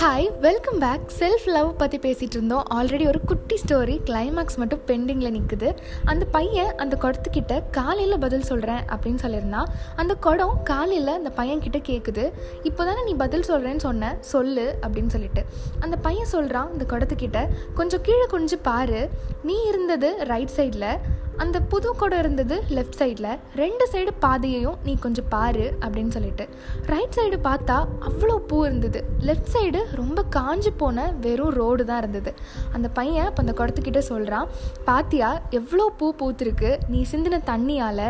Hi welcome back self love பற்றி பேசிகிட்டு இருந்தோம். ஆல்ரெடி ஒரு குட்டி ஸ்டோரி கிளைமேக்ஸ் மட்டும் பெண்டிங்கில் நிற்குது அந்த பையன் அந்த குடத்துக்கிட்ட காலையில் பதில் சொல்கிறேன் அப்படின்னு சொல்லியிருந்தான். அந்த குடம் காலையில் அந்த பையன் கிட்ட கேட்குது இப்போ தானே நீ பதில் சொல்கிறேன்னு சொன்ன சொல்லு அப்படின்னு சொல்லிட்டு. அந்த பையன் சொல்கிறான் அந்த குடத்துக்கிட்ட கொஞ்சம் கீழே கொஞ்சம் பாரு. நீ இருந்தது ரைட் சைடில் அந்த புது குடம் இருந்தது லெஃப்ட் சைடில் ரெண்டு சைடு பாதையையும் நீ கொஞ்சம் பாரு அப்படின்னு சொல்லிட்டு. ரைட் சைடு பார்த்தா அவ்வளோ பூ இருந்தது. லெஃப்ட் சைடு ரொம்ப காஞ்சி போன வெறும் ரோடு தான் இருந்தது. அந்த பையன் இப்போ அந்த குடத்துக்கிட்ட சொல்கிறான் பாத்தியா எவ்வளோ பூ பூத்திருக்கு. நீ சிந்தின தண்ணியால்.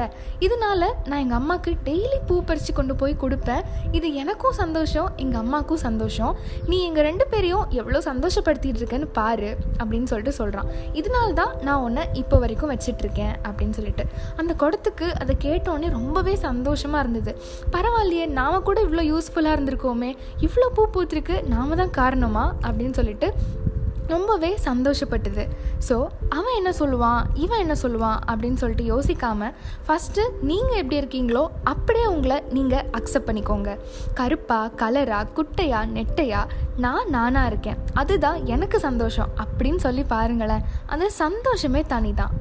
இதனால நான் எங்கள் அம்மாவுக்கு டெய்லி பூ பறித்து கொண்டு போய் கொடுப்பேன். இது எனக்கும் சந்தோஷம் எங்கள் அம்மாவுக்கும் சந்தோஷம். நீ எங்கள் ரெண்டு பேரையும் எவ்வளோ சந்தோஷப்படுத்திட்டு இருக்கேன்னு பாரு. அப்படின்னு சொல்லிட்டு சொல்கிறான் இதனால தான் நான் உன்னை இப்போ வரைக்கும் வச்சிட்ருக்கேன் அப்படின்னு சொல்லிட்டு. அந்த குடத்துக்கு அதை கேட்டோடனே ரொம்பவே சந்தோஷமாக இருந்தது. பரவாயில்லையே நாம் கூட இவ்வளோ யூஸ்ஃபுல்லாக இருந்திருக்கோமே. இவ்வளோ பூ பூத்திருக்கு நாம தான் காரணமா? அப்படின்னு சொல்லிட்டு ரொம்பவே சந்தோஷப்பட்டது. ஸோ அவன் என்ன சொல்லுவான்? இவன் என்ன சொல்லுவான்? அப்படின்னு சொல்லிட்டு யோசிக்காமல் ஃபஸ்ட்டு நீங்கள் எப்படி இருக்கீங்களோ அப்படியே உங்களை நீங்கள் அக்செப்ட் பண்ணிக்கோங்க. கருப்பா கலராக குட்டையா நெட்டையா நான் நானாக இருக்கேன். அதுதான் எனக்கு சந்தோஷம் அப்படின்னு சொல்லி பாருங்களேன். அந்த சந்தோஷமே தனி தான்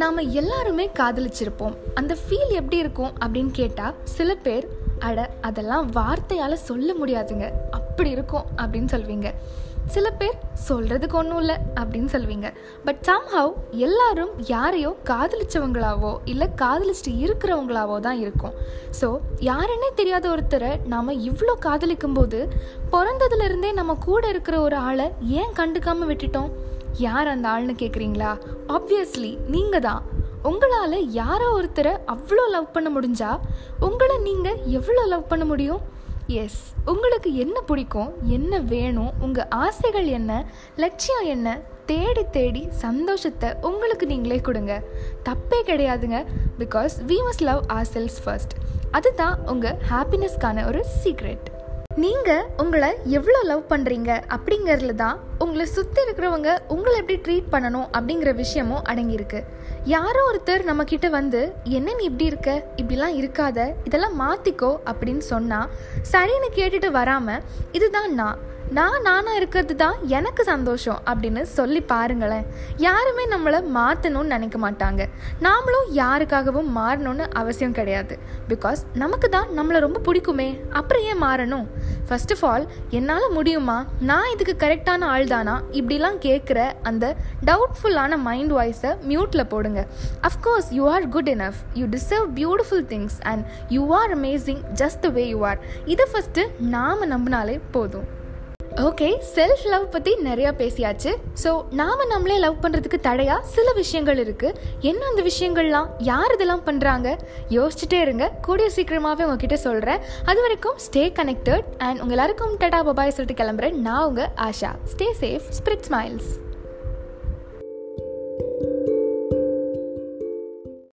நாம் எல்லாருமே காதலிச்சிருப்போம். அந்த ஃபீல் எப்படி இருக்கும் அப்படின்னு கேட்டால் சில பேர் அட அதெல்லாம் வார்த்தையால் சொல்ல முடியாதுங்க. அப்படி இருக்கும் அப்படின்னு சொல்வீங்க. சில பேர் சொல்கிறதுக்கு ஒன்றும் இல்லை அப்படின்னு சொல்வீங்க. பட் சம்ஹவ் எல்லாரும் யாரையோ காதலிச்சவங்களாவோ இல்லை காதலிச்சுட்டு இருக்கிறவங்களாவோ தான் இருக்கும். ஸோ யாருன்னே தெரியாத ஒருத்தரை நாம் இவ்வளோ காதலிக்கும் போது பிறந்ததுலேருந்தே நம்ம கூட இருக்கிற ஒரு ஆளை ஏன் கண்டுக்காமல் விட்டுட்டோம்? யார் அந்த ஆள்னு கேட்குறீங்களா ஆப்வியஸ்லி நீங்கள் தான் உங்களால் யாரோ ஒருத்தரை அவ்வளோ லவ் பண்ண முடிஞ்சா உங்களை நீங்கள் எவ்வளோ லவ் பண்ண முடியும்? எஸ் உங்களுக்கு என்ன பிடிக்கும்? என்ன வேணும்? உங்கள் ஆசைகள் என்ன? லட்சியம் என்ன? தேடி தேடி சந்தோஷத்தை உங்களுக்கு நீங்களே கொடுங்க. தப்பே கிடையாதுங்க because we must love our selves first அதுதான் உங்கள் ஹாப்பினஸ்க்கான ஒரு சீக்ரெட் நீங்கள் உங்களை எவ்வளோ லவ் பண்ணுறீங்க அப்படிங்கிறதுல தான் உங்களை சுற்றி இருக்கிறவங்க உங்களை எப்படி ட்ரீட் பண்ணணும் அப்படிங்கிற விஷயமும் அடங்கியிருக்கு. யாரோ ஒருத்தர் நம்மக்கிட்ட வந்து என்ன நீ இப்படி இருக்க? இப்படிலாம் இருக்காத. இதெல்லாம் மாற்றிக்கோ அப்படின்னு சொன்னால் சரின்னு கேட்டுட்டு வராமல் இதுதான் நான். நான் நானாக இருக்கிறது தான் எனக்கு சந்தோஷம் அப்படின்னு சொல்லி பாருங்களேன். யாருமே நம்மளை மாற்றணும்னு நினைக்க மாட்டாங்க. நாமளும் யாருக்காகவும் மாறணும்னு அவசியம் கிடையாது. பிகாஸ் நமக்கு தான் நம்மளை ரொம்ப பிடிக்குமே. அப்புறம் ஏன் மாறணும்? ஃபர்ஸ்ட் ஆஃப் ஆல் என்னால் முடியுமா? நான் இதுக்கு கரெக்டான ஆள் தானா? இப்படிலாம் கேட்குற அந்த டவுட்ஃபுல்லான மைண்ட் வாய்ஸை மியூட்டில் போடுங்க. Of course you are good enough you deserve beautiful things and you are amazing just the way you are இதை ஃபஸ்ட்டு நாம் நம்பினாலே போதும். ஓகே செல்ஃப் லவ் பற்றி நிறையா பேசியாச்சு. ஸோ நாம் நம்மளே லவ் பண்ணுறதுக்கு தடையாக சில விஷயங்கள் இருக்குது என்ன அந்த விஷயங்கள்லாம்? யார் இதெல்லாம் பண்ணுறாங்க யோசிச்சுட்டே இருங்க. கூடிய சீக்கிரமாகவே உங்ககிட்ட சொல்கிறேன் அது வரைக்கும் ஸ்டே கனெக்டட் அண்ட் உங்கள் எல்லாருக்கும் டடா பபாய் சொல்லிட்டு கிளம்புறேன். நான் உங்கள் Asha. Stay safe spirit smiles